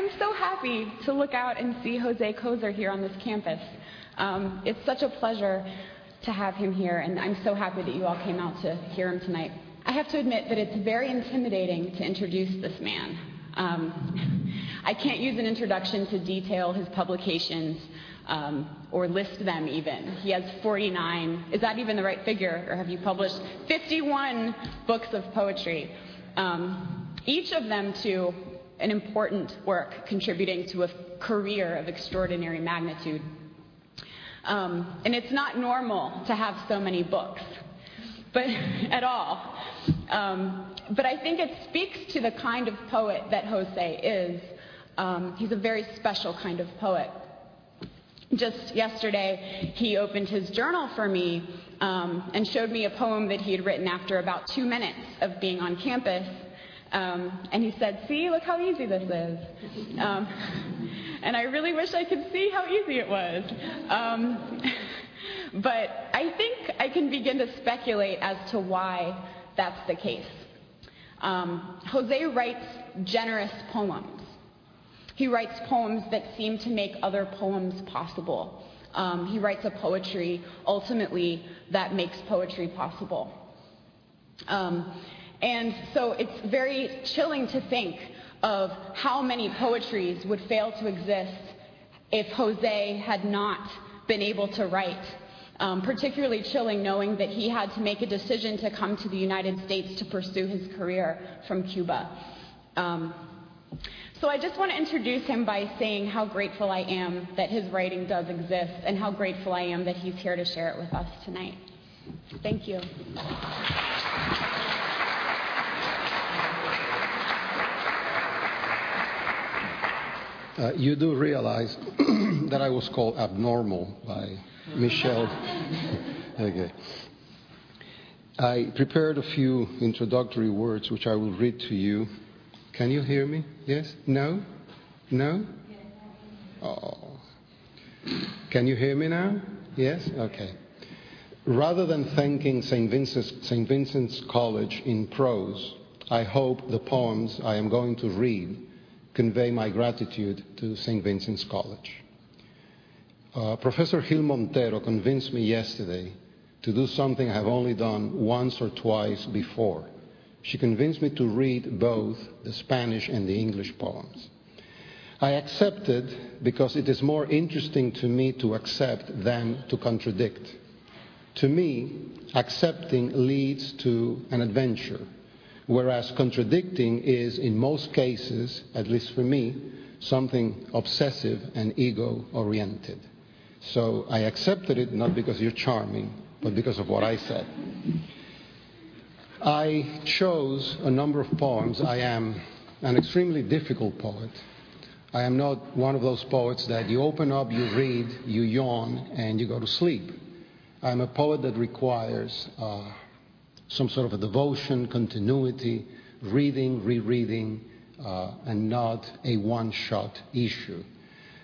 I'm so happy to look out and see Jose Kozer here on this campus. Um, it's such a pleasure to have him here, and I'm so happy that you all came out to hear him tonight. I have to admit that it's very intimidating to introduce this man. Um, I can't use an introduction to detail his publications um, or list them even. He has 49, is that even the right figure? Or have you published 51 books of poetry? Um, each of them to an important work contributing to a career of extraordinary magnitude. Um, and it's not normal to have so many books, but at all. Um, but I think it speaks to the kind of poet that Jose is. Um, he's a very special kind of poet. Just yesterday, he opened his journal for me um, and showed me a poem that he had written after about two minutes of being on campus. Um, and he said, See, look how easy this is. Um, and I really wish I could see how easy it was. Um, but I think I can begin to speculate as to why that's the case. Um, Jose writes generous poems. He writes poems that seem to make other poems possible. Um, he writes a poetry, ultimately, that makes poetry possible. Um, and so it's very chilling to think of how many poetries would fail to exist if Jose had not been able to write. Um, particularly chilling knowing that he had to make a decision to come to the United States to pursue his career from Cuba. Um, so I just want to introduce him by saying how grateful I am that his writing does exist and how grateful I am that he's here to share it with us tonight. Thank you. Uh, you do realize that I was called abnormal by Michelle. okay. I prepared a few introductory words which I will read to you can you hear me? Yes? No? No? Oh. Can you hear me now? Yes? Okay. Rather than thanking St. Vincent's, St. Vincent's College in prose, I hope the poems I am going to read convey my gratitude to St. Vincent's College. Uh, Professor Gil Montero convinced me yesterday to do something I have only done once or twice before she convinced me to read both the Spanish and the English poems. I accepted because it is more interesting to me to accept than to contradict. To me, accepting leads to an adventure, whereas contradicting is, in most cases, at least for me, something obsessive and ego oriented. So I accepted it not because you're charming, but because of what I said. I chose a number of poems. I am an extremely difficult poet. I am not one of those poets that you open up, you read, you yawn, and you go to sleep. I'm a poet that requires uh, some sort of a devotion, continuity, reading, rereading, uh, and not a one shot issue.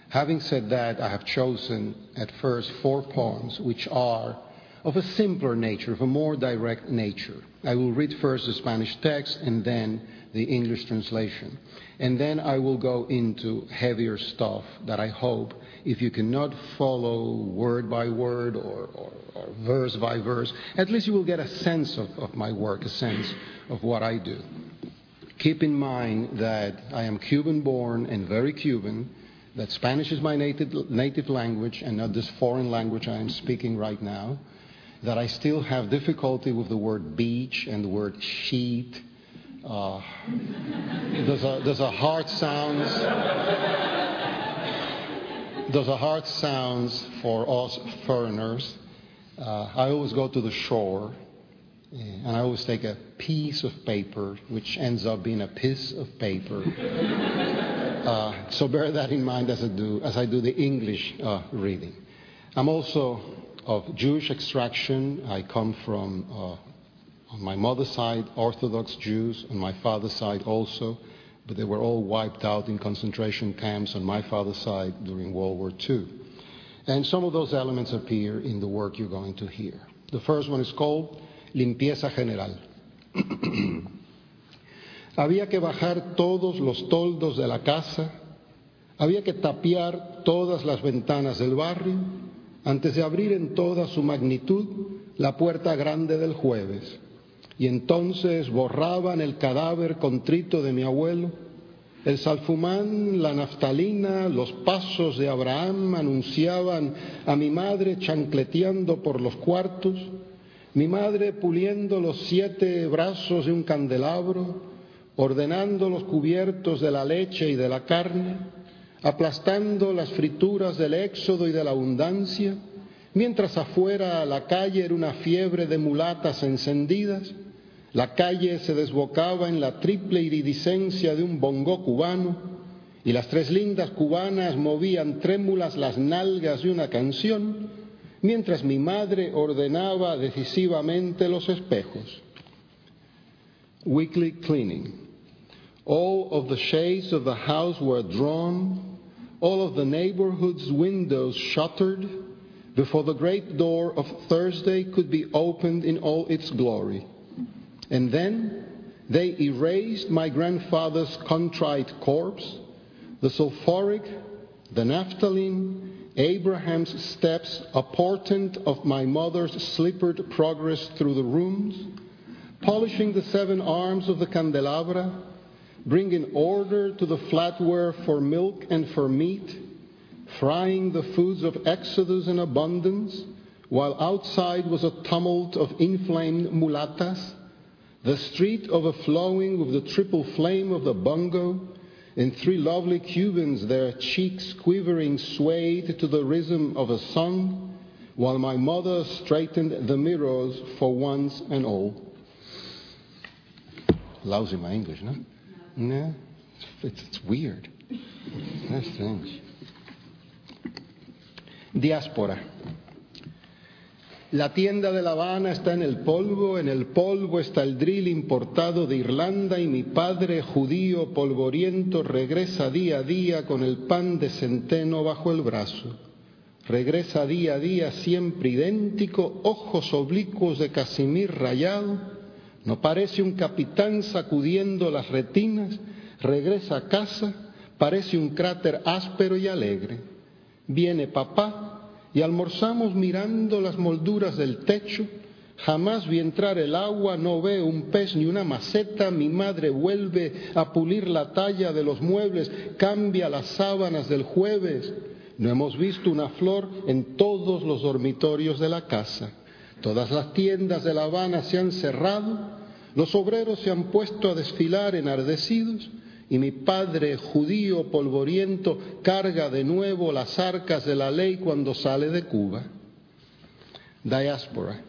Having said that, I have chosen at first four poems which are of a simpler nature, of a more direct nature. I will read first the Spanish text and then the English translation. And then I will go into heavier stuff that I hope, if you cannot follow word by word or, or, or verse by verse, at least you will get a sense of, of my work, a sense of what I do. Keep in mind that I am Cuban born and very Cuban, that Spanish is my native, native language and not this foreign language I am speaking right now that I still have difficulty with the word beach and the word sheet. Uh, there's, a, there's a hard sounds. There's a hard sounds for us foreigners. Uh, I always go to the shore, and I always take a piece of paper, which ends up being a piece of paper. Uh, so bear that in mind as I do as I do the English uh, reading. I'm also of Jewish extraction. I come from, uh, on my mother's side, Orthodox Jews, on my father's side also, but they were all wiped out in concentration camps on my father's side during World War II. And some of those elements appear in the work you're going to hear. The first one is called Limpieza General. Había que bajar todos los toldos de la casa Había que tapiar todas las ventanas del barrio antes de abrir en toda su magnitud la puerta grande del jueves. Y entonces borraban el cadáver contrito de mi abuelo. El salfumán, la naftalina, los pasos de Abraham anunciaban a mi madre chancleteando por los cuartos, mi madre puliendo los siete brazos de un candelabro, ordenando los cubiertos de la leche y de la carne, aplastando las frituras del éxodo y de la abundancia, mientras afuera la calle era una fiebre de mulatas encendidas, la calle se desbocaba en la triple iridiscencia de un bongo cubano y las tres lindas cubanas movían trémulas las nalgas de una canción, mientras mi madre ordenaba decisivamente los espejos. Weekly cleaning. All of the shades of the house were drawn, all of the neighborhood's windows shuttered, before the great door of Thursday could be opened in all its glory. And then they erased my grandfather's contrite corpse, the sulphuric, the naphthalene, Abraham's steps, a portent of my mother's slippered progress through the rooms, polishing the seven arms of the candelabra, bringing order to the flatware for milk and for meat, frying the foods of exodus and abundance, while outside was a tumult of inflamed mulatas, the street overflowing with the triple flame of the bongo, and three lovely Cubans, their cheeks quivering, swayed to the rhythm of a song, while my mother straightened the mirrors for once and all. Lousy my English, no? No, it's, it's weird. That's strange. Diáspora. La tienda de La Habana está en el polvo, en el polvo está el drill importado de Irlanda y mi padre judío polvoriento regresa día a día con el pan de centeno bajo el brazo. Regresa día a día siempre idéntico, ojos oblicuos de casimir rayado, no parece un capitán sacudiendo las retinas, regresa a casa, parece un cráter áspero y alegre. Viene papá, y almorzamos mirando las molduras del techo. Jamás vi entrar el agua, no veo un pez ni una maceta. Mi madre vuelve a pulir la talla de los muebles, cambia las sábanas del jueves. No hemos visto una flor en todos los dormitorios de la casa. Todas las tiendas de La Habana se han cerrado, los obreros se han puesto a desfilar enardecidos y mi padre judío polvoriento carga de nuevo las arcas de la ley cuando sale de Cuba. Diaspora.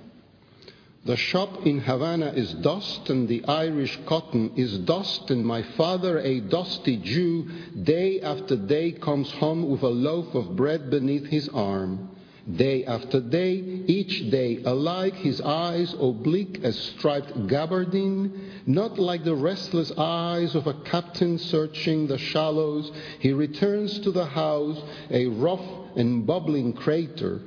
The shop in Havana is dust and the Irish cotton is dust and my father, a dusty Jew, day after day comes home with a loaf of bread beneath his arm. Day after day, each day alike, his eyes oblique as striped gabardine, not like the restless eyes of a captain searching the shallows. He returns to the house, a rough and bubbling crater.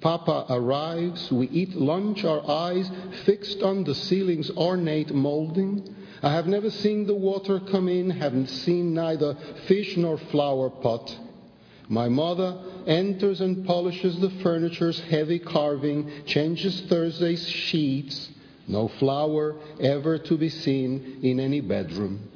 Papa arrives, we eat lunch, our eyes fixed on the ceiling's ornate molding. I have never seen the water come in, haven't seen neither fish nor flower pot. My mother enters and polishes the furniture's heavy carving, changes Thursday's sheets. No flower ever to be seen in any bedroom.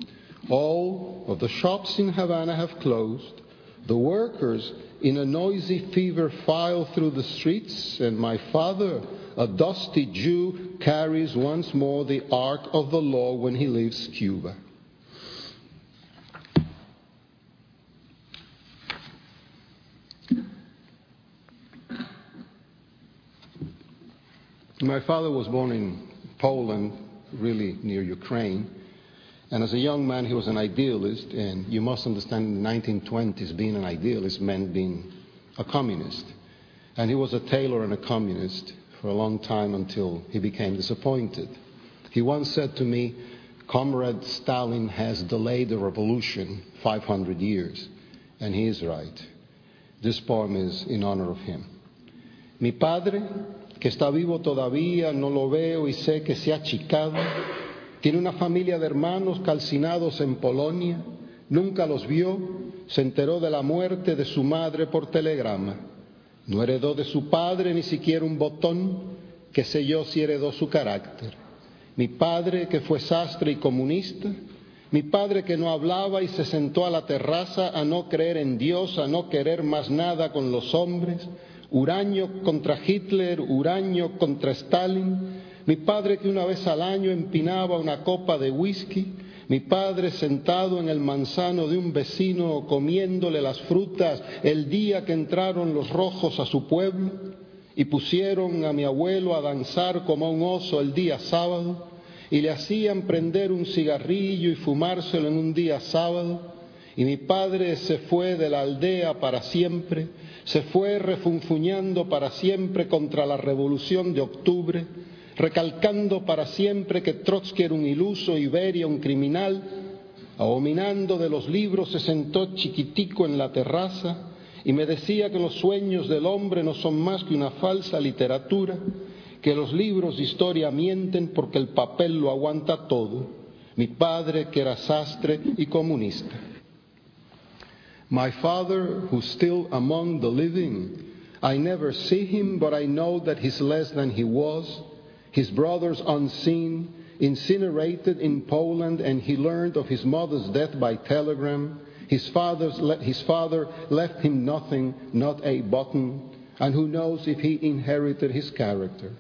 All of the shops in Havana have closed. The workers in a noisy fever file through the streets, and my father, a dusty Jew, carries once more the ark of the law when he leaves Cuba. My father was born in Poland, really near Ukraine. And as a young man, he was an idealist. And you must understand, in the 1920s, being an idealist meant being a communist. And he was a tailor and a communist for a long time until he became disappointed. He once said to me, Comrade Stalin has delayed the revolution 500 years. And he is right. This poem is in honor of him. Mi padre que está vivo todavía, no lo veo y sé que se ha achicado. Tiene una familia de hermanos calcinados en Polonia, nunca los vio, se enteró de la muerte de su madre por telegrama. No heredó de su padre ni siquiera un botón, que sé yo si heredó su carácter. Mi padre, que fue sastre y comunista, mi padre que no hablaba y se sentó a la terraza a no creer en Dios, a no querer más nada con los hombres, Uraño contra Hitler, Uraño contra Stalin, mi padre que una vez al año empinaba una copa de whisky, mi padre sentado en el manzano de un vecino comiéndole las frutas el día que entraron los rojos a su pueblo y pusieron a mi abuelo a danzar como un oso el día sábado y le hacían prender un cigarrillo y fumárselo en un día sábado y mi padre se fue de la aldea para siempre, se fue refunfuñando para siempre contra la revolución de octubre, recalcando para siempre que Trotsky era un iluso, Iberia un criminal, abominando de los libros, se sentó chiquitico en la terraza y me decía que los sueños del hombre no son más que una falsa literatura, que los libros de historia mienten porque el papel lo aguanta todo. Mi padre, que era sastre y comunista. My father, who's still among the living, I never see him, but I know that he's less than he was. His brothers unseen, incinerated in Poland, and he learned of his mother's death by telegram. His, his father left him nothing, not a button, and who knows if he inherited his character.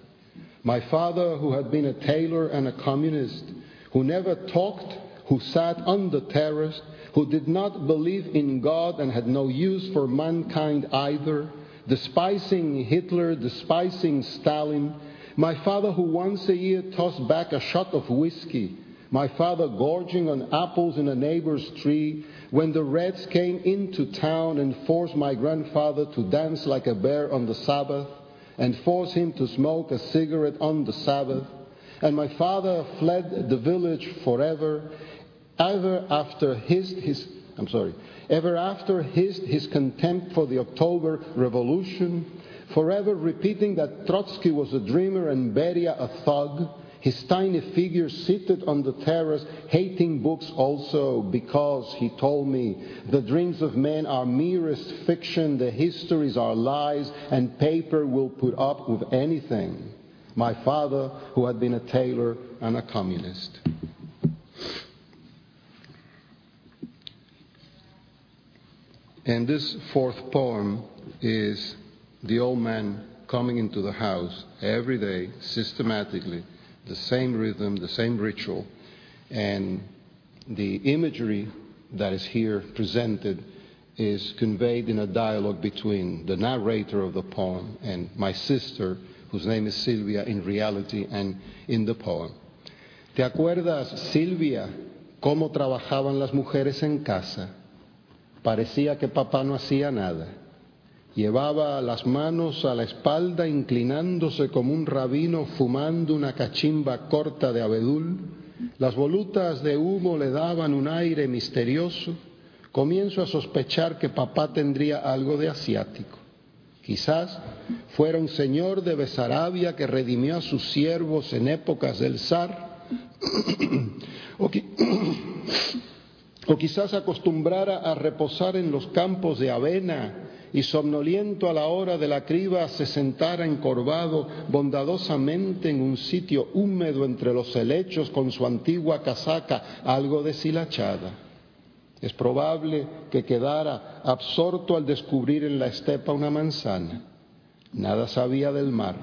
My father, who had been a tailor and a communist, who never talked, who sat on the terrace, who did not believe in God and had no use for mankind either, despising Hitler, despising Stalin, my father who once a year tossed back a shot of whiskey, my father gorging on apples in a neighbor's tree, when the Reds came into town and forced my grandfather to dance like a bear on the Sabbath, and forced him to smoke a cigarette on the Sabbath, and my father fled the village forever, ever after his, his I'm sorry, ever after his, his contempt for the October Revolution, forever repeating that Trotsky was a dreamer and Beria a thug, his tiny figure seated on the terrace, hating books also because, he told me, the dreams of men are merest fiction, the histories are lies, and paper will put up with anything. My father, who had been a tailor and a communist. And this fourth poem is the old man coming into the house every day, systematically, the same rhythm, the same ritual, and the imagery that is here presented is conveyed in a dialogue between the narrator of the poem and my sister, whose name is Silvia in reality and in the poem. ¿Te acuerdas, Silvia, cómo trabajaban las mujeres en casa? Parecía que papá no hacía nada. Llevaba las manos a la espalda inclinándose como un rabino fumando una cachimba corta de abedul. Las volutas de humo le daban un aire misterioso. Comienzo a sospechar que papá tendría algo de asiático. Quizás fuera un señor de Besarabia que redimió a sus siervos en épocas del zar. o, o quizás acostumbrara a reposar en los campos de avena y somnoliento a la hora de la criba se sentara encorvado bondadosamente en un sitio húmedo entre los helechos con su antigua casaca algo deshilachada. Es probable que quedara absorto al descubrir en la estepa una manzana. Nada sabía del mar.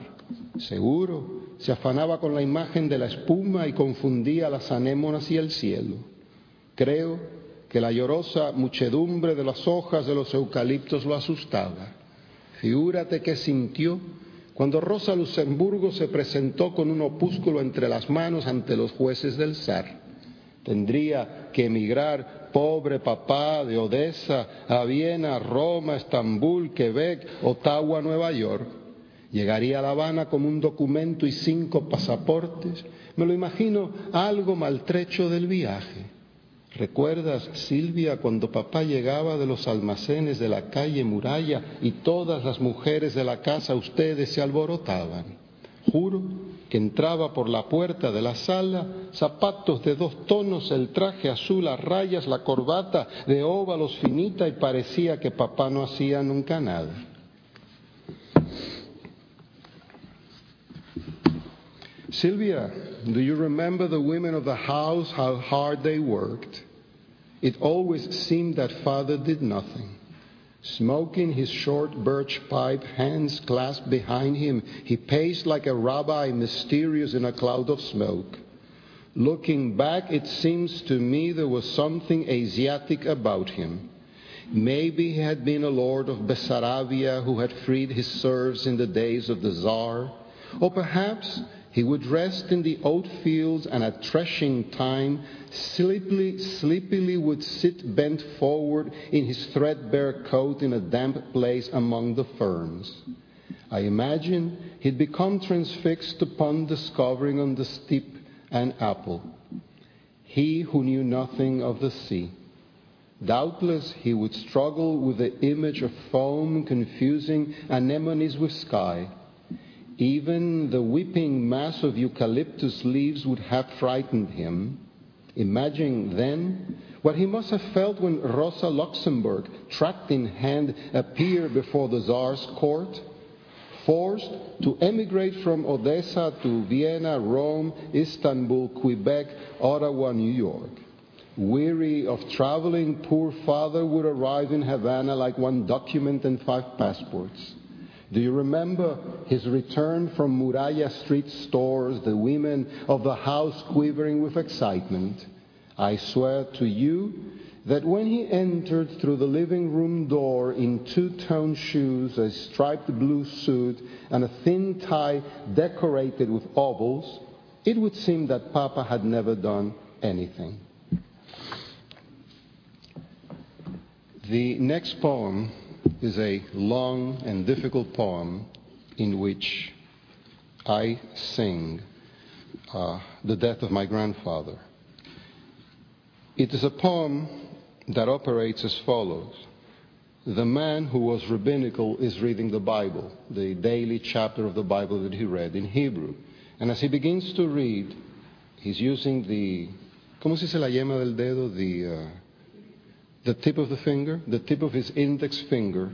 Seguro se afanaba con la imagen de la espuma y confundía las anémonas y el cielo. Creo que la llorosa muchedumbre de las hojas de los eucaliptos lo asustaba. Figúrate que sintió cuando Rosa Luxemburgo se presentó con un opúsculo entre las manos ante los jueces del zar. Tendría que emigrar, pobre papá, de Odessa a Viena, Roma, Estambul, Quebec, Ottawa, Nueva York. Llegaría a La Habana con un documento y cinco pasaportes. Me lo imagino algo maltrecho del viaje. ¿Recuerdas, Silvia, cuando papá llegaba de los almacenes de la calle Muralla y todas las mujeres de la casa, ustedes se alborotaban? Juro que entraba por la puerta de la sala, zapatos de dos tonos, el traje azul a rayas, la corbata de óvalos finita y parecía que papá no hacía nunca nada. Sylvia, do you remember the women of the house, how hard they worked? It always seemed that father did nothing. Smoking his short birch pipe, hands clasped behind him, he paced like a rabbi mysterious in a cloud of smoke. Looking back, it seems to me there was something Asiatic about him. Maybe he had been a lord of Bessarabia who had freed his serfs in the days of the Tsar. Or perhaps he would rest in the oat fields and at threshing time sleepily, sleepily would sit bent forward in his threadbare coat in a damp place among the ferns. I imagine he'd become transfixed upon discovering on the steppe an apple. He who knew nothing of the sea. Doubtless he would struggle with the image of foam confusing anemones with sky even the weeping mass of eucalyptus leaves would have frightened him. Imagine then what he must have felt when Rosa Luxemburg, tract in hand, appeared before the Tsar's court, forced to emigrate from Odessa to Vienna, Rome, Istanbul, Quebec, Ottawa, New York. Weary of traveling, poor father would arrive in Havana like one document and five passports. Do you remember his return from Muralla Street stores, the women of the house quivering with excitement? I swear to you that when he entered through the living room door in two tone shoes, a striped blue suit, and a thin tie decorated with ovals, it would seem that Papa had never done anything. The next poem is a long and difficult poem in which I sing uh, the death of my grandfather. It is a poem that operates as follows. The man who was rabbinical is reading the Bible, the daily chapter of the Bible that he read in Hebrew. And as he begins to read, he's using the, ¿cómo se dice la yema del dedo? The, uh, the tip of the finger, the tip of his index finger,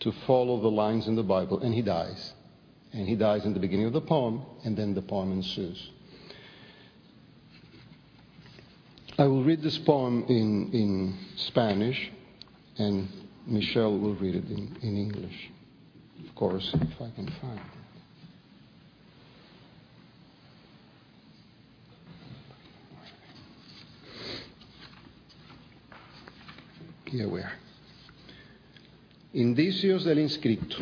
to follow the lines in the Bible, and he dies. And he dies in the beginning of the poem, and then the poem ensues. I will read this poem in, in Spanish, and Michelle will read it in, in English. Of course, if I can find it. Indicios del inscrito.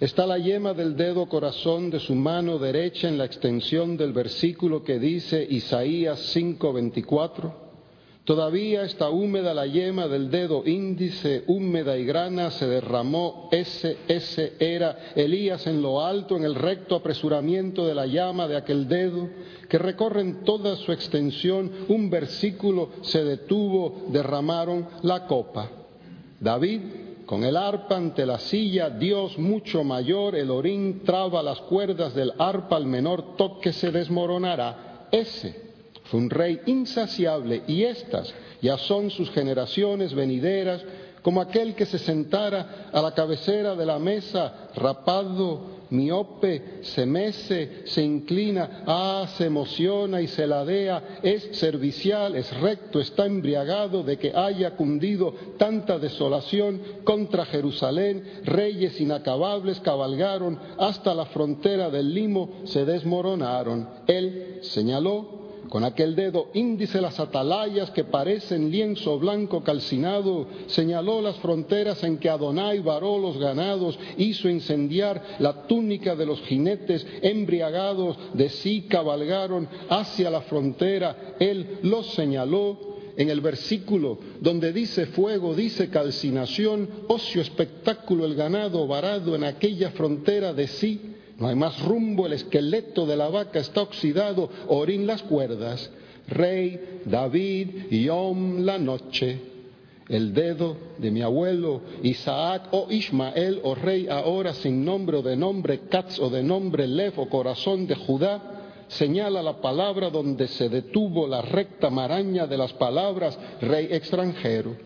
Está la yema del dedo corazón de su mano derecha en la extensión del versículo que dice Isaías 5:24. Todavía está húmeda la yema del dedo índice, húmeda y grana, se derramó, ese, ese era Elías en lo alto, en el recto apresuramiento de la llama de aquel dedo, que recorre en toda su extensión, un versículo se detuvo, derramaron la copa. David, con el arpa ante la silla, Dios mucho mayor, el orín traba las cuerdas del arpa, al menor toque se desmoronará. Ese fue un rey insaciable y estas ya son sus generaciones venideras, como aquel que se sentara a la cabecera de la mesa, rapado, miope, se mece, se inclina, ah, se emociona y se ladea, es servicial, es recto, está embriagado de que haya cundido tanta desolación contra Jerusalén, reyes inacabables cabalgaron hasta la frontera del limo, se desmoronaron. Él señaló con aquel dedo índice las atalayas que parecen lienzo blanco calcinado, señaló las fronteras en que Adonai varó los ganados, hizo incendiar la túnica de los jinetes embriagados, de sí cabalgaron hacia la frontera, él los señaló. En el versículo donde dice fuego, dice calcinación, ocio espectáculo el ganado varado en aquella frontera de sí, no hay más rumbo, el esqueleto de la vaca está oxidado, orín las cuerdas, rey, David, y Om la noche. el dedo de mi abuelo Isaac o Ismael o rey ahora sin nombre o de nombre, Katz o de nombre, Lev o corazón de Judá, señala la palabra donde se detuvo la recta maraña de las palabras rey extranjero.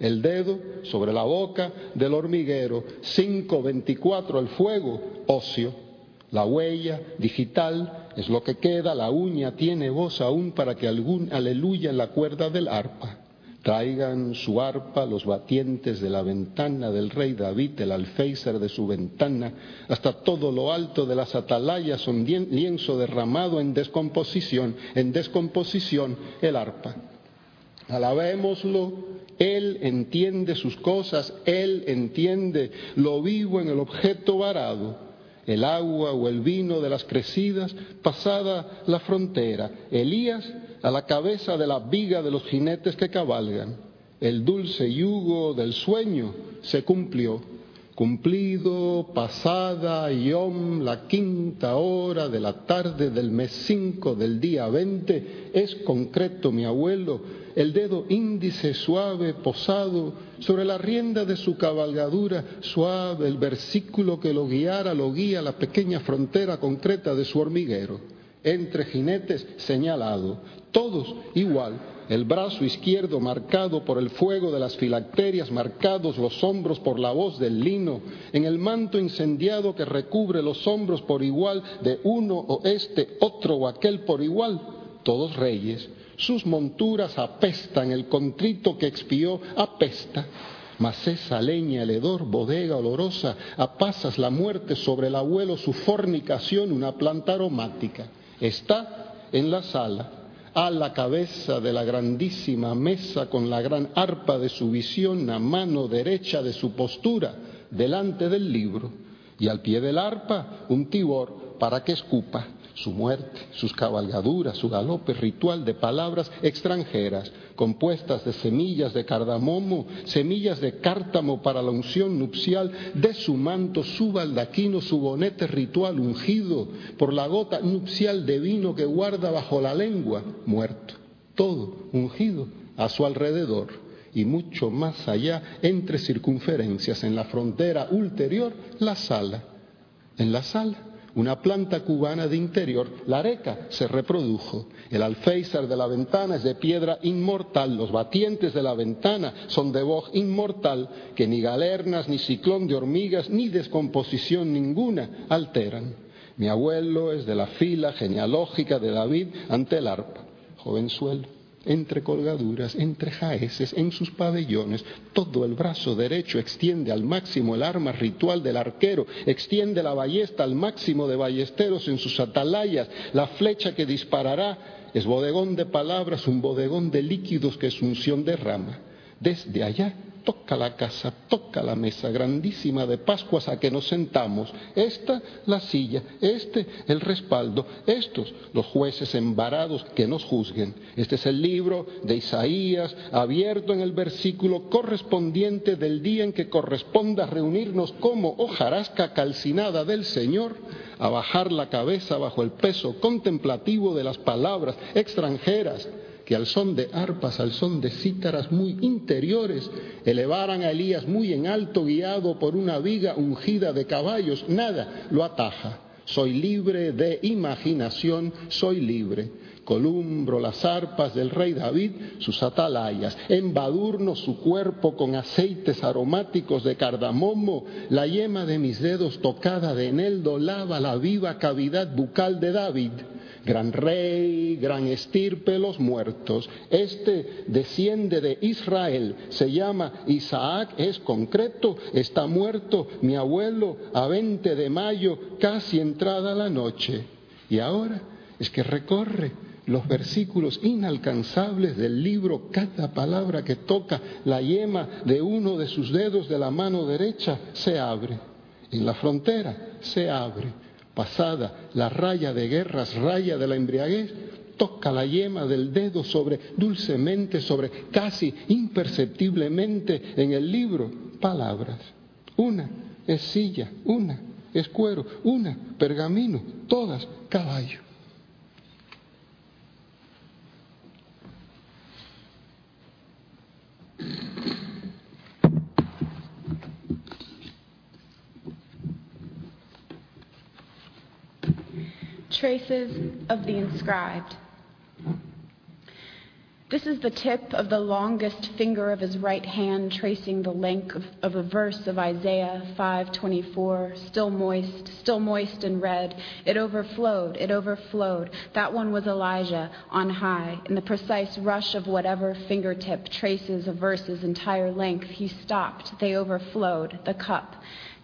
El dedo sobre la boca del hormiguero, 5.24 el fuego, ocio. La huella digital es lo que queda, la uña tiene voz aún para que algún aleluya en la cuerda del arpa. Traigan su arpa los batientes de la ventana del rey David, el alféizar de su ventana, hasta todo lo alto de las atalayas, un lienzo derramado en descomposición, en descomposición el arpa. Alabémoslo, Él entiende sus cosas, Él entiende lo vivo en el objeto varado el agua o el vino de las crecidas, pasada la frontera. Elías a la cabeza de la viga de los jinetes que cabalgan. El dulce yugo del sueño se cumplió. Cumplido, pasada, yom, la quinta hora de la tarde del mes cinco del día veinte, es concreto mi abuelo, el dedo índice suave posado sobre la rienda de su cabalgadura suave, el versículo que lo guiara, lo guía la pequeña frontera concreta de su hormiguero, entre jinetes señalado, todos igual, el brazo izquierdo marcado por el fuego de las filacterias, marcados los hombros por la voz del lino, en el manto incendiado que recubre los hombros por igual de uno o este, otro o aquel por igual, todos reyes, sus monturas apestan, el contrito que expió apesta. Mas esa leña, el hedor, bodega olorosa, apasas la muerte sobre el abuelo, su fornicación, una planta aromática. Está en la sala, a la cabeza de la grandísima mesa con la gran arpa de su visión, a mano derecha de su postura, delante del libro, y al pie del arpa un tibor para que escupa su muerte, sus cabalgaduras, su galope ritual de palabras extranjeras, compuestas de semillas de cardamomo, semillas de cártamo para la unción nupcial, de su manto, su baldaquino, su bonete ritual ungido por la gota nupcial de vino que guarda bajo la lengua, muerto, todo ungido a su alrededor y mucho más allá, entre circunferencias, en la frontera ulterior, la sala. En la sala una planta cubana de interior, la areca, se reprodujo. El alféizar de la ventana es de piedra inmortal, los batientes de la ventana son de boj inmortal, que ni galernas, ni ciclón de hormigas, ni descomposición ninguna alteran. Mi abuelo es de la fila genealógica de David ante el arpa, jovenzuelo entre colgaduras, entre jaeces, en sus pabellones. Todo el brazo derecho extiende al máximo el arma ritual del arquero, extiende la ballesta al máximo de ballesteros en sus atalayas, la flecha que disparará es bodegón de palabras, un bodegón de líquidos que su unción derrama. Desde allá toca la casa, toca la mesa grandísima de Pascuas a que nos sentamos. Esta la silla, este el respaldo, estos los jueces embarados que nos juzguen. Este es el libro de Isaías abierto en el versículo correspondiente del día en que corresponda reunirnos como hojarasca calcinada del Señor a bajar la cabeza bajo el peso contemplativo de las palabras extranjeras que al son de arpas, al son de cítaras muy interiores, elevaran a Elías muy en alto, guiado por una viga ungida de caballos, nada lo ataja. Soy libre de imaginación, soy libre. Columbro las arpas del rey David, sus atalayas, embadurno su cuerpo con aceites aromáticos de cardamomo, la yema de mis dedos tocada de eneldo lava la viva cavidad bucal de David. Gran rey, gran estirpe los muertos. Este desciende de Israel, se llama Isaac, es concreto, está muerto. Mi abuelo a 20 de mayo, casi entrada la noche. Y ahora es que recorre los versículos inalcanzables del libro, cada palabra que toca la yema de uno de sus dedos de la mano derecha se abre. En la frontera se abre pasada, la raya de guerras, raya de la embriaguez, toca la yema del dedo sobre, dulcemente, sobre, casi imperceptiblemente en el libro, palabras. Una es silla, una es cuero, una pergamino, todas caballo. Traces of the inscribed. This is the tip of the longest finger of his right hand tracing the length of, of, a verse of Isaiah 5:24, still moist, still moist and red. It overflowed, it overflowed. That one was Elijah on high. In the precise rush of whatever fingertip traces a verse's entire length, he stopped. They overflowed, the cup.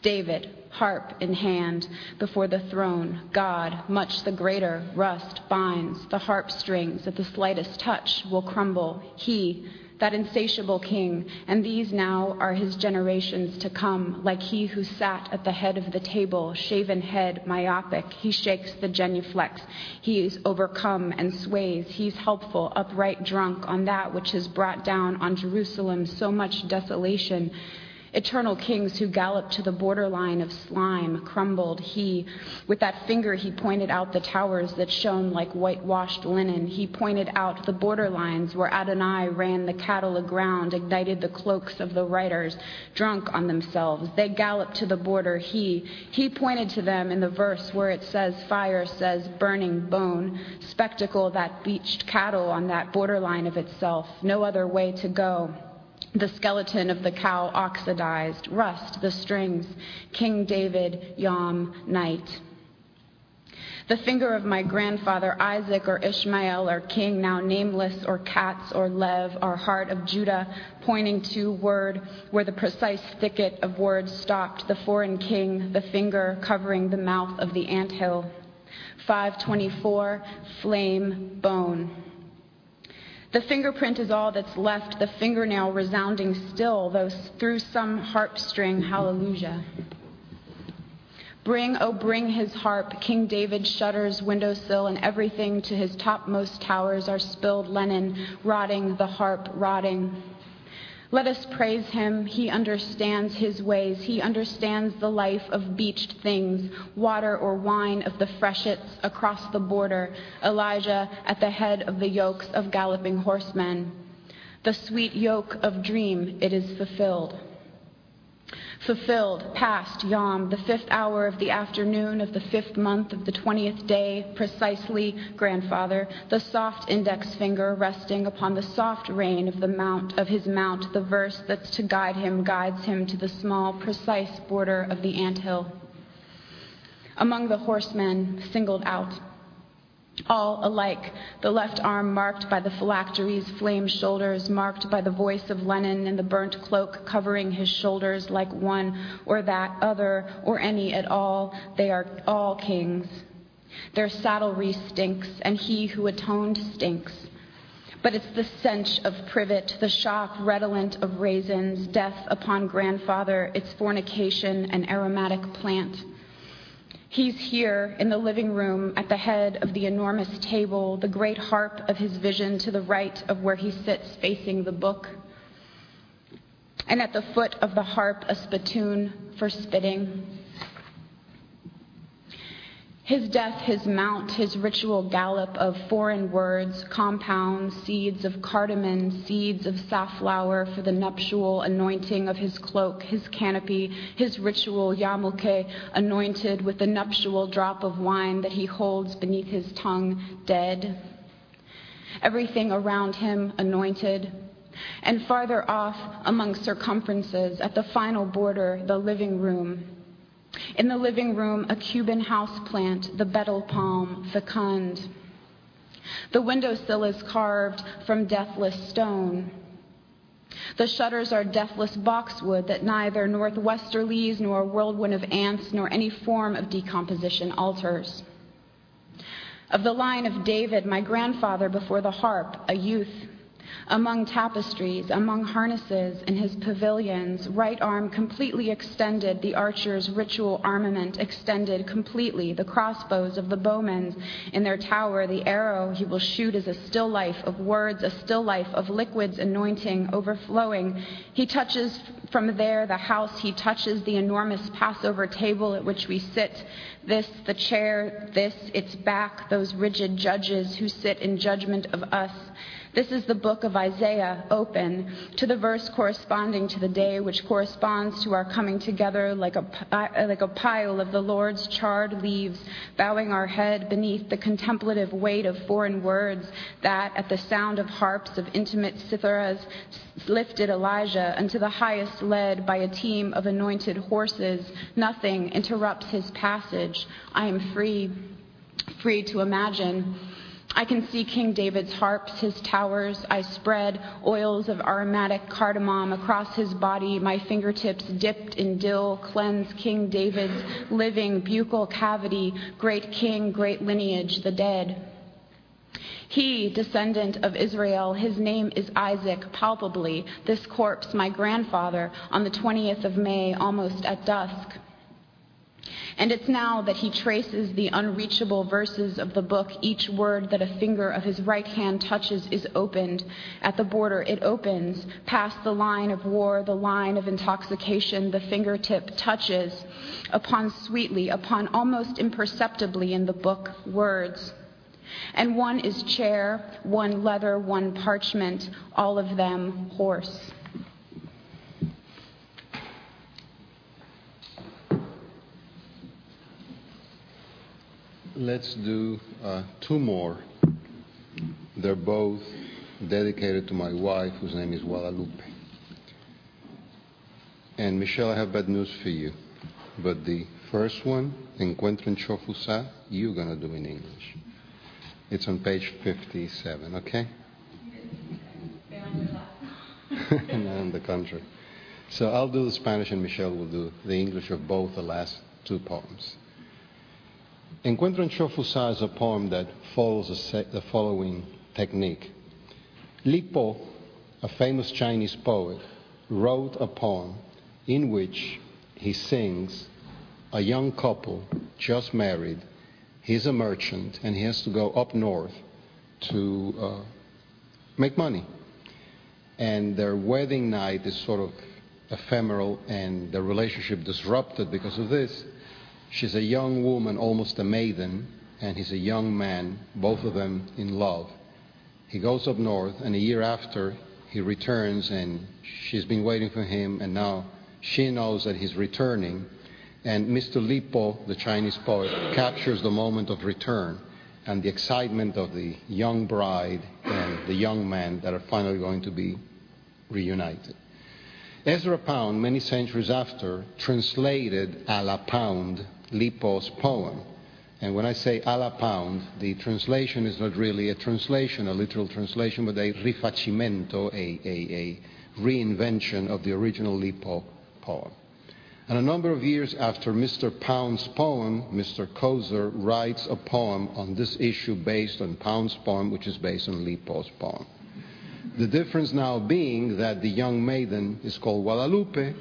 David, harp in hand, before the throne. God, much the greater, rust binds the harp strings at the slightest touch will crumble. He, that insatiable king, and these now are his generations to come, like he who sat at the head of the table, shaven head, myopic. He shakes the genuflex. He is overcome and sways. He's helpful, upright, drunk on that which has brought down on Jerusalem so much desolation. Eternal kings who galloped to the borderline of slime crumbled. He, with that finger, he pointed out the towers that shone like whitewashed linen. He pointed out the borderlines where Adonai ran the cattle aground, ignited the cloaks of the riders, drunk on themselves. They galloped to the border. He, he pointed to them in the verse where it says, fire says, burning bone, spectacle that beached cattle on that borderline of itself. No other way to go the skeleton of the cow oxidized, rust, the strings, King David, Yom, night. The finger of my grandfather Isaac or Ishmael or king, now nameless, or Katz or Lev, or heart of Judah, pointing to word where the precise thicket of words stopped, the foreign king, the finger covering the mouth of the anthill. 524, flame, bone. The fingerprint is all that's left, the fingernail resounding still, though through some harp string, hallelujah. Bring, oh, bring his harp. King David shutters windowsill, and everything to his topmost towers are spilled linen, rotting, the harp rotting. Let us praise him. He understands his ways. He understands the life of beached things, water or wine of the freshets across the border, Elijah at the head of the yokes of galloping horsemen. The sweet yoke of dream, it is fulfilled fulfilled, past Yom, the fifth hour of the afternoon of the fifth month of the twentieth day, precisely, grandfather, the soft index finger resting upon the soft rein of the mount of his mount, the verse that's to guide him guides him to the small, precise border of the ant hill. Among the horsemen singled out, all alike, the left arm marked by the phylacteries, flame shoulders, marked by the voice of linen and the burnt cloak covering his shoulders like one or that other or any at all. They are all kings. Their saddlery stinks, and he who atoned stinks. But it's the stench of privet, the shock redolent of raisins, death upon grandfather, its fornication, an aromatic plant. He's here in the living room at the head of the enormous table, the great harp of his vision to the right of where he sits facing the book. And at the foot of the harp, a spittoon for spitting. His death, his mount, his ritual gallop of foreign words, compounds, seeds of cardamom, seeds of safflower for the nuptial anointing of his cloak, his canopy, his ritual yarmulke, anointed with the nuptial drop of wine that he holds beneath his tongue, dead. Everything around him anointed, and farther off among circumferences, at the final border, the living room in the living room, a Cuban house plant, the betel palm, fecund. The windowsill is carved from deathless stone. The shutters are deathless boxwood that neither northwesterlies nor whirlwind of ants nor any form of decomposition alters. Of the line of David, my grandfather before the harp, a youth, among tapestries, among harnesses in his pavilions, right arm completely extended, the archer's ritual armament extended completely, the crossbows of the bowmen. In their tower, the arrow he will shoot is a still life of words, a still life of liquids anointing, overflowing. He touches from there the house, he touches the enormous Passover table at which we sit, this, the chair, this, its back, those rigid judges who sit in judgment of us This is the book of Isaiah open to the verse corresponding to the day which corresponds to our coming together like a, uh, like a pile of the Lord's charred leaves, bowing our head beneath the contemplative weight of foreign words that, at the sound of harps of intimate citharas, lifted Elijah unto the highest led by a team of anointed horses. Nothing interrupts his passage. I am free, free to imagine. I can see King David's harps, his towers. I spread oils of aromatic cardamom across his body, my fingertips dipped in dill, cleanse King David's living buccal cavity, great king, great lineage, the dead. He, descendant of Israel, his name is Isaac, palpably, this corpse, my grandfather, on the 20th of May, almost at dusk. And it's now that he traces the unreachable verses of the book. Each word that a finger of his right hand touches is opened. At the border, it opens. Past the line of war, the line of intoxication, the fingertip touches upon sweetly, upon almost imperceptibly in the book, words. And one is chair, one leather, one parchment, all of them horse. Let's do uh, two more. They're both dedicated to my wife, whose name is Guadalupe. And Michelle, I have bad news for you. But the first one, Encuentro en Chofusa, you're going to do in English. It's on page 57, okay? on the contrary. So I'll do the Spanish and Michelle will do the English of both the last two poems. Encuentro en Chofusa is a poem that follows the following technique. Li Po, a famous Chinese poet, wrote a poem in which he sings a young couple just married. He's a merchant and he has to go up north to uh, make money. And their wedding night is sort of ephemeral and their relationship disrupted because of this. She's a young woman, almost a maiden, and he's a young man, both of them in love. He goes up north, and a year after, he returns, and she's been waiting for him, and now she knows that he's returning. And Mr. Li Po, the Chinese poet, captures the moment of return and the excitement of the young bride and the young man that are finally going to be reunited. Ezra Pound, many centuries after, translated a la Pound Li Po's poem. And when I say a la pound, the translation is not really a translation, a literal translation, but a rifacimento, a, a, a reinvention of the original Li poem. And a number of years after Mr. Pound's poem, Mr. Kozer writes a poem on this issue based on Pound's poem, which is based on Li Po's poem. The difference now being that the young maiden is called Guadalupe,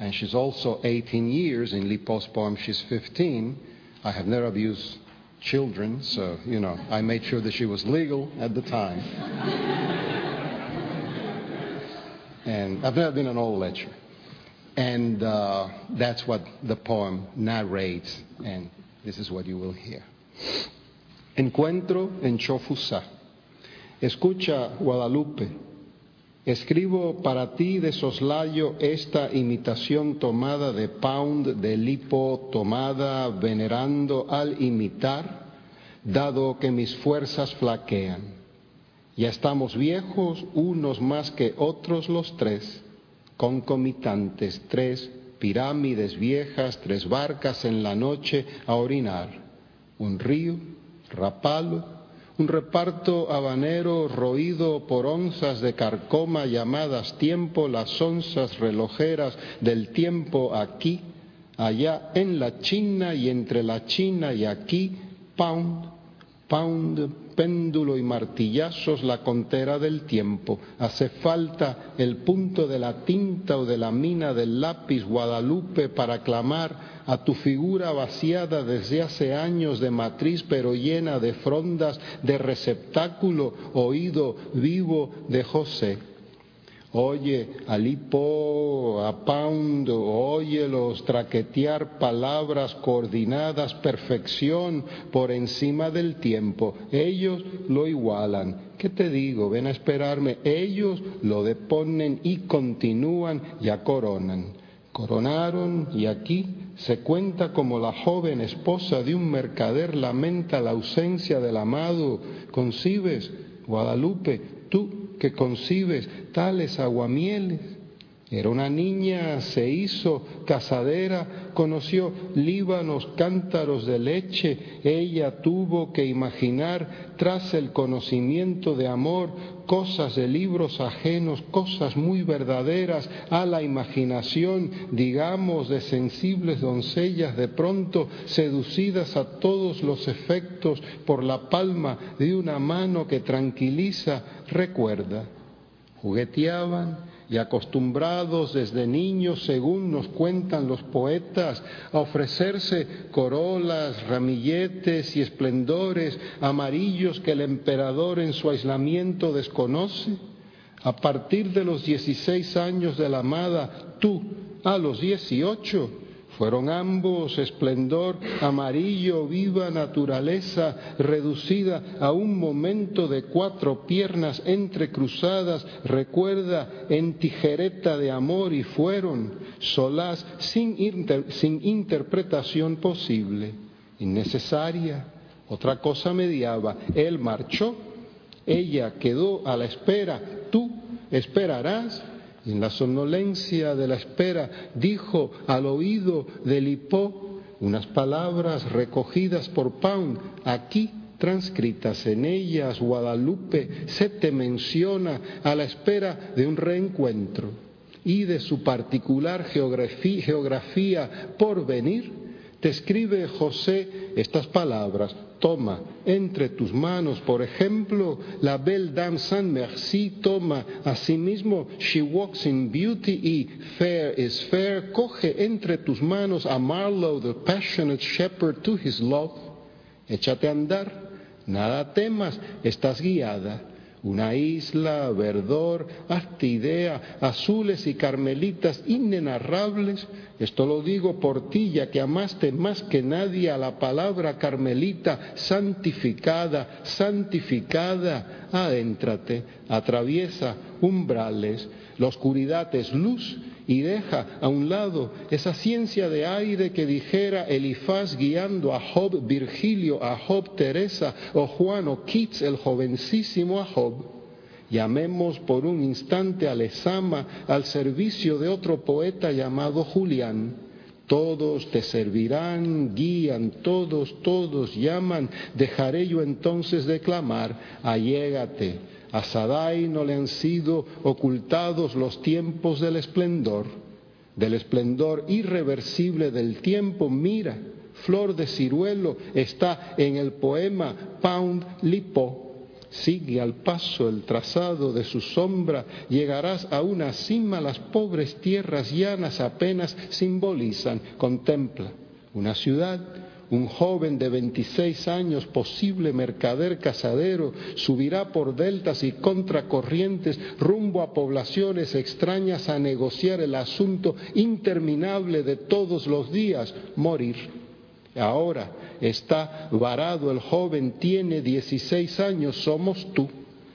and she's also 18 years. In Li Po's poem, she's 15. I have never abused children, so, you know, I made sure that she was legal at the time. and I've never been an old lecturer. And uh, that's what the poem narrates, and this is what you will hear. Encuentro en Chofusa. Escucha, Guadalupe. Escribo para ti de soslayo esta imitación tomada de Pound de Lipo, tomada venerando al imitar, dado que mis fuerzas flaquean. Ya estamos viejos, unos más que otros los tres, concomitantes, tres pirámides viejas, tres barcas en la noche a orinar, un río, rapalo, un reparto habanero roído por onzas de carcoma llamadas tiempo, las onzas relojeras del tiempo aquí, allá en la China y entre la China y aquí, pound, pound, péndulo y martillazos la contera del tiempo. Hace falta el punto de la tinta o de la mina del lápiz Guadalupe para clamar a tu figura vaciada desde hace años de matriz, pero llena de frondas, de receptáculo, oído vivo de José. Oye a Lipo, a Pound, óyelos traquetear palabras coordinadas, perfección por encima del tiempo. Ellos lo igualan. ¿Qué te digo? Ven a esperarme. Ellos lo deponen y continúan, ya coronan. Coronaron y aquí se cuenta como la joven esposa de un mercader lamenta la ausencia del amado. ¿Concibes, Guadalupe, tú que concibes tales aguamieles. Era una niña, se hizo casadera, conoció líbanos, cántaros de leche. Ella tuvo que imaginar, tras el conocimiento de amor, cosas de libros ajenos, cosas muy verdaderas a la imaginación, digamos, de sensibles doncellas, de pronto seducidas a todos los efectos por la palma de una mano que tranquiliza, recuerda. Jugueteaban y acostumbrados desde niños, según nos cuentan los poetas, a ofrecerse corolas, ramilletes y esplendores amarillos que el emperador en su aislamiento desconoce. A partir de los 16 años de la amada, tú, a los 18, fueron ambos esplendor amarillo, viva naturaleza, reducida a un momento de cuatro piernas entrecruzadas, recuerda, en tijereta de amor y fueron solaz sin, sin interpretación posible, innecesaria. Otra cosa mediaba, él marchó, ella quedó a la espera, tú esperarás en la somnolencia de la espera, dijo al oído de Lipó unas palabras recogidas por Pound, aquí transcritas en ellas, Guadalupe se te menciona a la espera de un reencuentro y de su particular geografía, geografía por venir, te escribe José estas palabras, toma entre tus manos, por ejemplo, la Belle Dame Saint Merci toma a sí mismo She Walks in Beauty y Fair is Fair, coge entre tus manos a Marlowe, the passionate shepherd to his love, échate a andar, nada temas, estás guiada una isla, verdor, idea, azules y carmelitas inenarrables. Esto lo digo por ti, ya que amaste más que nadie a la palabra carmelita, santificada, santificada. Adéntrate, atraviesa umbrales. La oscuridad es luz y deja a un lado esa ciencia de aire que dijera Elifaz guiando a Job Virgilio, a Job Teresa o Juan o Keats el jovencísimo a Job. Llamemos por un instante a Lesama al servicio de otro poeta llamado Julián. Todos te servirán, guían, todos, todos llaman. Dejaré yo entonces de clamar, allégate a Sadai no le han sido ocultados los tiempos del esplendor, del esplendor irreversible del tiempo. Mira, flor de ciruelo está en el poema Pound Lipo. Sigue al paso el trazado de su sombra, llegarás a una cima, las pobres tierras llanas apenas simbolizan. Contempla una ciudad un joven de 26 años, posible mercader casadero, subirá por deltas y contracorrientes rumbo a poblaciones extrañas a negociar el asunto interminable de todos los días, morir. Ahora está varado el joven, tiene 16 años, somos tú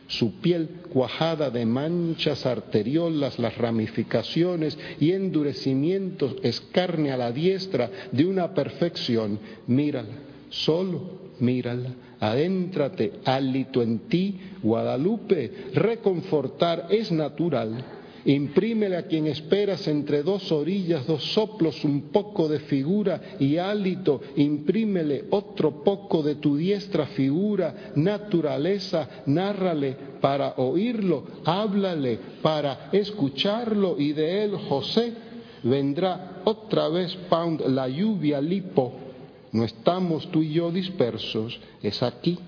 su piel cuajada de manchas arteriolas, las ramificaciones y endurecimientos, escarne a la diestra de una perfección. Mírala, solo mírala, adéntrate, hálito en ti, Guadalupe, reconfortar es natural Imprímele a quien esperas entre dos orillas, dos soplos, un poco de figura y hálito. Imprímele otro poco de tu diestra figura, naturaleza. Nárrale para oírlo, háblale para escucharlo y de él José vendrá otra vez Pound la lluvia lipo. No estamos tú y yo dispersos, es aquí,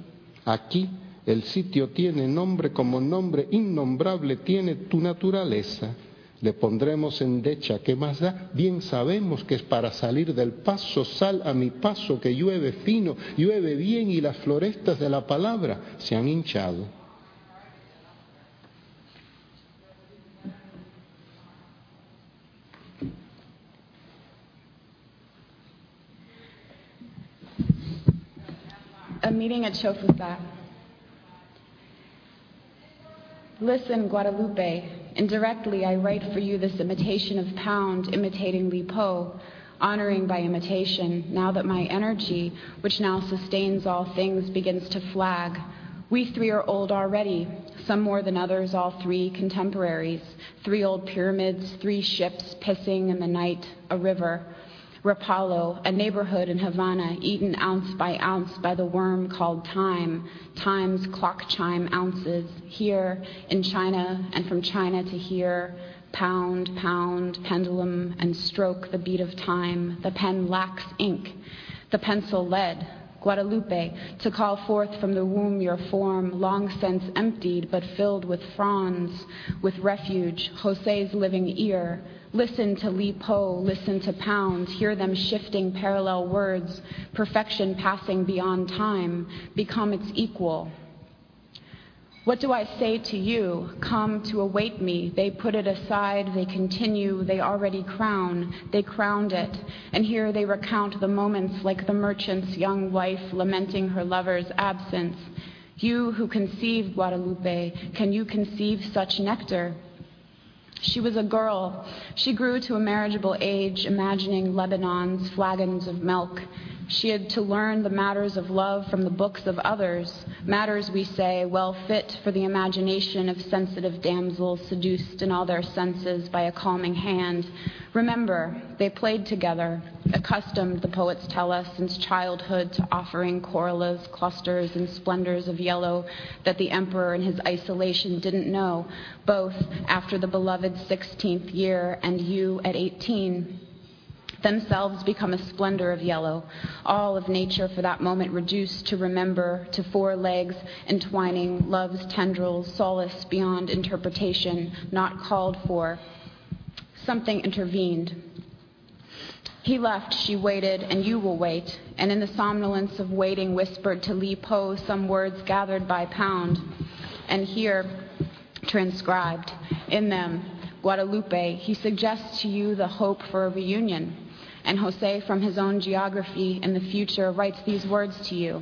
aquí el sitio tiene nombre como nombre innombrable tiene tu naturaleza. Le pondremos endecha, ¿qué más da? Bien sabemos que es para salir del paso, sal a mi paso, que llueve fino, llueve bien y las florestas de la palabra se han hinchado. A meeting at Listen, Guadalupe. Indirectly, I write for you this imitation of Pound, imitating Li Po, honoring by imitation, now that my energy, which now sustains all things, begins to flag. We three are old already, some more than others, all three contemporaries. Three old pyramids, three ships pissing in the night, a river. Rapallo, a neighborhood in Havana, eaten ounce by ounce by the worm called time, time's clock chime ounces, here in China and from China to here, pound, pound, pendulum, and stroke the beat of time. The pen lacks ink, the pencil lead, Guadalupe, to call forth from the womb your form, long since emptied but filled with fronds, with refuge, Jose's living ear, Listen to Li Po, listen to Pound, hear them shifting parallel words, perfection passing beyond time, become its equal. What do I say to you? Come to await me. They put it aside, they continue, they already crown, they crowned it. And here they recount the moments like the merchant's young wife lamenting her lover's absence. You who conceived Guadalupe, can you conceive such nectar? She was a girl. She grew to a marriageable age, imagining Lebanon's flagons of milk. She had to learn the matters of love from the books of others, matters, we say, well fit for the imagination of sensitive damsels seduced in all their senses by a calming hand. Remember, they played together, accustomed, the poets tell us, since childhood to offering corollas, clusters, and splendors of yellow that the emperor in his isolation didn't know, both after the beloved 16th year and you at 18 themselves become a splendor of yellow, all of nature for that moment reduced to remember, to four legs entwining love's tendrils, solace beyond interpretation, not called for. Something intervened. He left, she waited, and you will wait, and in the somnolence of waiting whispered to Li Po some words gathered by Pound, and here transcribed. In them, Guadalupe, he suggests to you the hope for a reunion and Jose, from his own geography in the future, writes these words to you.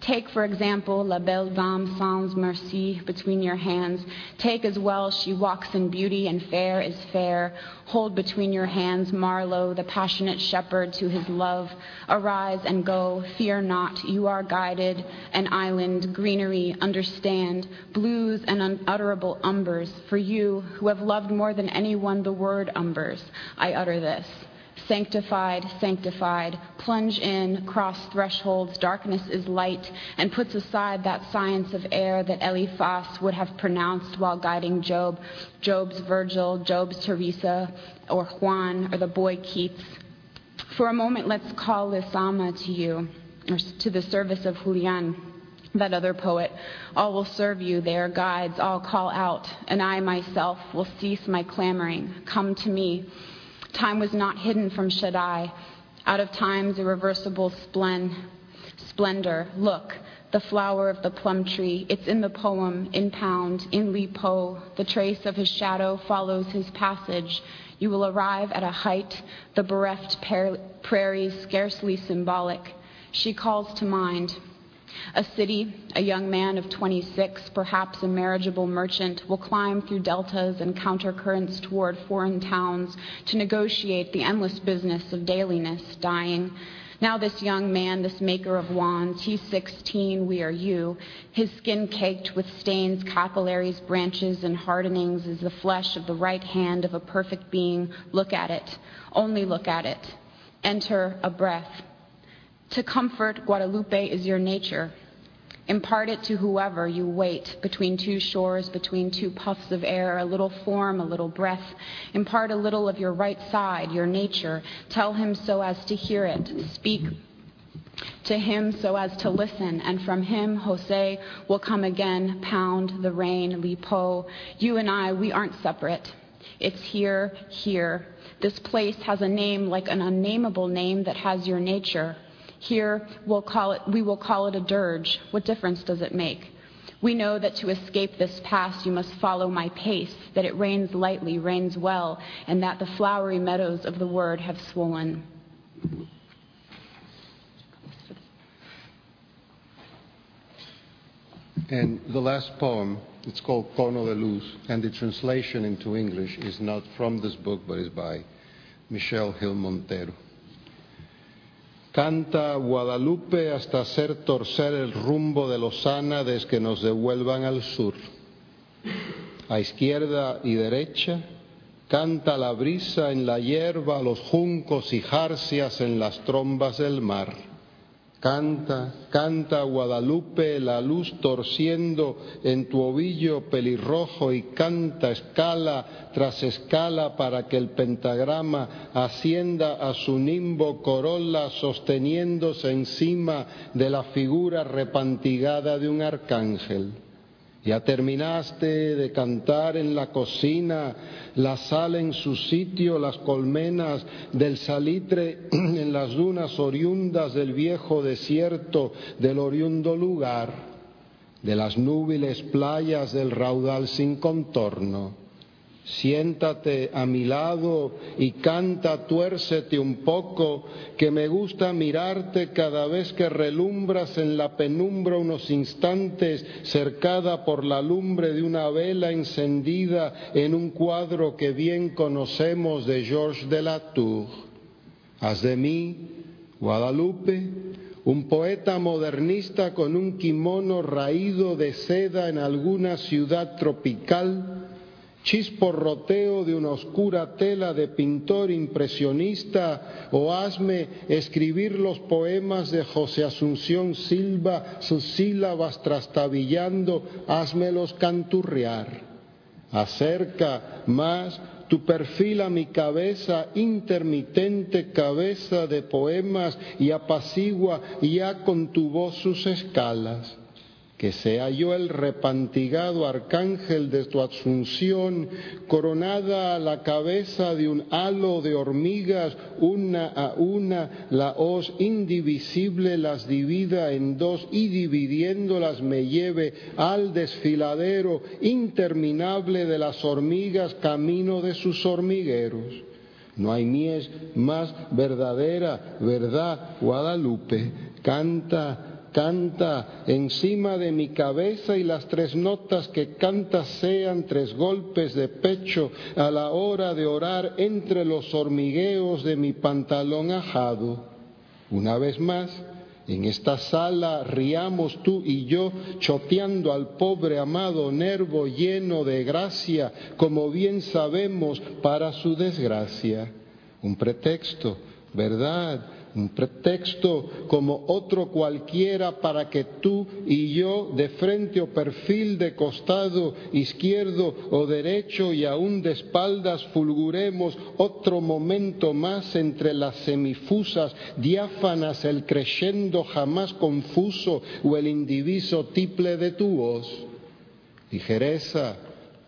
Take, for example, La Belle Dame Sans Merci between your hands. Take as well, she walks in beauty and fair is fair. Hold between your hands Marlowe, the passionate shepherd to his love. Arise and go, fear not, you are guided. An island, greenery, understand. Blues and unutterable umbers. For you, who have loved more than anyone the word umbers, I utter this sanctified, sanctified, plunge in, cross thresholds, darkness is light, and puts aside that science of air that Eliphaz would have pronounced while guiding Job, Job's Virgil, Job's Teresa, or Juan, or the boy Keats. For a moment, let's call Lezama to you, or to the service of Julian that other poet. All will serve you, they are guides, all call out, and I myself will cease my clamoring. Come to me. Time was not hidden from Shaddai. Out of time's irreversible splen- splendor, look, the flower of the plum tree. It's in the poem, in Pound, in Li Po. The trace of his shadow follows his passage. You will arrive at a height, the bereft prairies scarcely symbolic. She calls to mind a city, a young man of 26, perhaps a marriageable merchant, will climb through deltas and countercurrents toward foreign towns to negotiate the endless business of dailiness, dying. Now, this young man, this maker of wands, he's 16, we are you. His skin caked with stains, capillaries, branches, and hardenings is the flesh of the right hand of a perfect being. Look at it. Only look at it. Enter a breath. To comfort, Guadalupe is your nature. Impart it to whoever you wait between two shores, between two puffs of air, a little form, a little breath. Impart a little of your right side, your nature. Tell him so as to hear it. Speak to him so as to listen, and from him Jose will come again, pound the rain, Li Po. You and I, we aren't separate. It's here, here. This place has a name like an unnameable name that has your nature. Here, we'll call it, we will call it a dirge. What difference does it make? We know that to escape this past, you must follow my pace, that it rains lightly, rains well, and that the flowery meadows of the word have swollen. And the last poem, it's called Cono de Luz, and the translation into English is not from this book, but is by Michelle Hill Montero. Canta Guadalupe hasta hacer torcer el rumbo de los ánades que nos devuelvan al sur. A izquierda y derecha, canta la brisa en la hierba, los juncos y jarcias en las trombas del mar Canta, canta Guadalupe, la luz torciendo en tu ovillo pelirrojo y canta escala tras escala para que el pentagrama ascienda a su nimbo corola sosteniéndose encima de la figura repantigada de un arcángel. Ya terminaste de cantar en la cocina, la sal en su sitio, las colmenas del salitre en las dunas oriundas del viejo desierto, del oriundo lugar, de las núbiles playas del raudal sin contorno siéntate a mi lado y canta, tuércete un poco, que me gusta mirarte cada vez que relumbras en la penumbra unos instantes, cercada por la lumbre de una vela encendida en un cuadro que bien conocemos de Georges de la Tour. Haz de mí, Guadalupe, un poeta modernista con un kimono raído de seda en alguna ciudad tropical, chisporroteo de una oscura tela de pintor impresionista o hazme escribir los poemas de José Asunción Silva, sus sílabas trastabillando, házmelos canturrear. Acerca más tu perfil a mi cabeza, intermitente cabeza de poemas, y apacigua ya con tu voz sus escalas que sea yo el repantigado arcángel de tu asunción, coronada a la cabeza de un halo de hormigas, una a una, la hoz indivisible las divida en dos y dividiéndolas me lleve al desfiladero interminable de las hormigas, camino de sus hormigueros. No hay mies más verdadera, verdad, Guadalupe, canta canta encima de mi cabeza y las tres notas que canta sean tres golpes de pecho a la hora de orar entre los hormigueos de mi pantalón ajado. Una vez más, en esta sala riamos tú y yo, choteando al pobre amado Nervo lleno de gracia, como bien sabemos, para su desgracia. Un pretexto, ¿verdad? Un pretexto como otro cualquiera para que tú y yo, de frente o perfil, de costado izquierdo o derecho y aún de espaldas, fulguremos otro momento más entre las semifusas, diáfanas, el creyendo jamás confuso o el indiviso tiple de tu voz. Ligereza,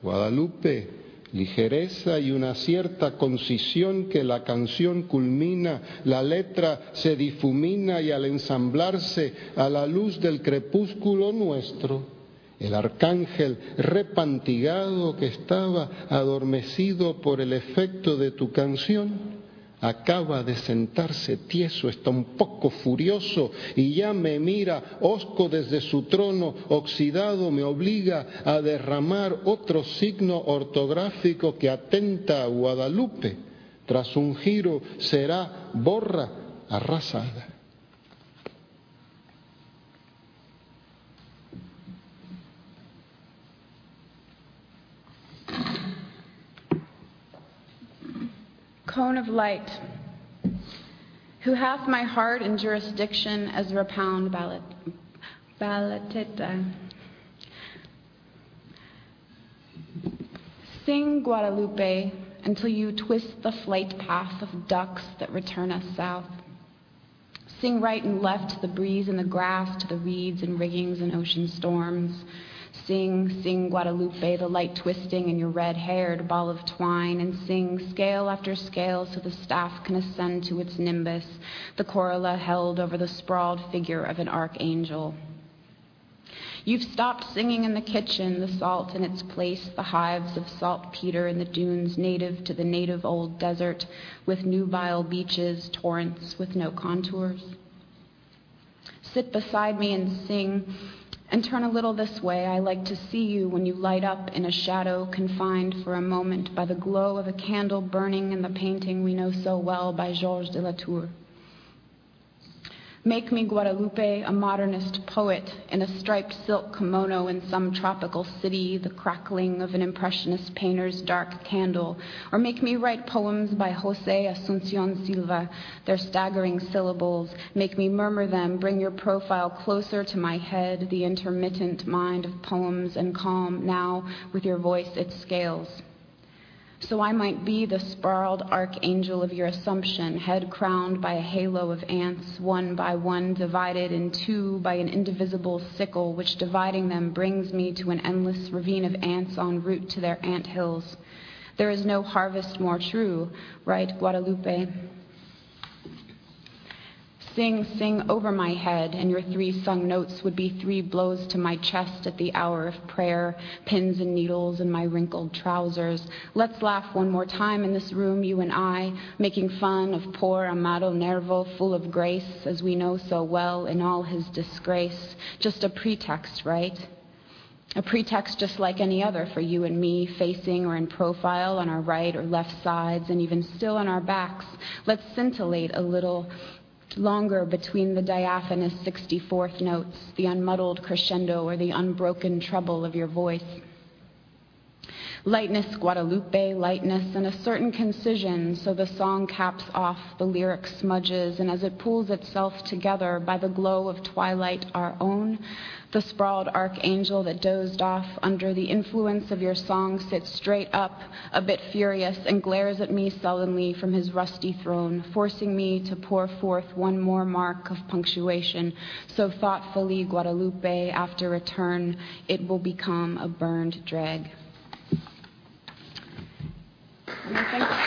Guadalupe, ligereza y una cierta concisión que la canción culmina, la letra se difumina y al ensamblarse a la luz del crepúsculo nuestro, el arcángel repantigado que estaba adormecido por el efecto de tu canción, acaba de sentarse tieso, está un poco furioso y ya me mira hosco desde su trono oxidado, me obliga a derramar otro signo ortográfico que atenta a Guadalupe. Tras un giro será borra arrasada. Cone of light, who hath my heart in jurisdiction as repound ballot, Ballatetta. Sing Guadalupe until you twist the flight path of ducks that return us south. Sing right and left to the breeze and the grass, to the reeds and riggings and ocean storms. Sing, sing Guadalupe, the light twisting in your red haired ball of twine, and sing scale after scale so the staff can ascend to its nimbus, the corolla held over the sprawled figure of an archangel. You've stopped singing in the kitchen, the salt in its place, the hives of saltpeter in the dunes native to the native old desert, with nubile beaches, torrents with no contours. Sit beside me and sing and turn a little this way. I like to see you when you light up in a shadow confined for a moment by the glow of a candle burning in the painting we know so well by Georges de la Tour. Make me Guadalupe, a modernist poet, in a striped silk kimono in some tropical city, the crackling of an impressionist painter's dark candle. Or make me write poems by Jose Asuncion Silva, their staggering syllables. Make me murmur them, bring your profile closer to my head, the intermittent mind of poems and calm now with your voice its scales so I might be the sprawled archangel of your assumption, head crowned by a halo of ants, one by one divided in two by an indivisible sickle, which dividing them brings me to an endless ravine of ants en route to their ant hills. There is no harvest more true, right, Guadalupe? Sing, sing over my head, and your three sung notes would be three blows to my chest at the hour of prayer, pins and needles in my wrinkled trousers. Let's laugh one more time in this room, you and I, making fun of poor Amado Nervo, full of grace, as we know so well in all his disgrace. Just a pretext, right? A pretext just like any other for you and me, facing or in profile on our right or left sides, and even still on our backs. Let's scintillate a little longer between the diaphanous 64th notes, the unmuddled crescendo, or the unbroken treble of your voice. Lightness, Guadalupe, lightness, and a certain concision, so the song caps off, the lyric smudges, and as it pulls itself together by the glow of twilight our own, the sprawled archangel that dozed off under the influence of your song sits straight up, a bit furious, and glares at me sullenly from his rusty throne, forcing me to pour forth one more mark of punctuation. So thoughtfully, Guadalupe, after return, it will become a burned dreg. Thank you.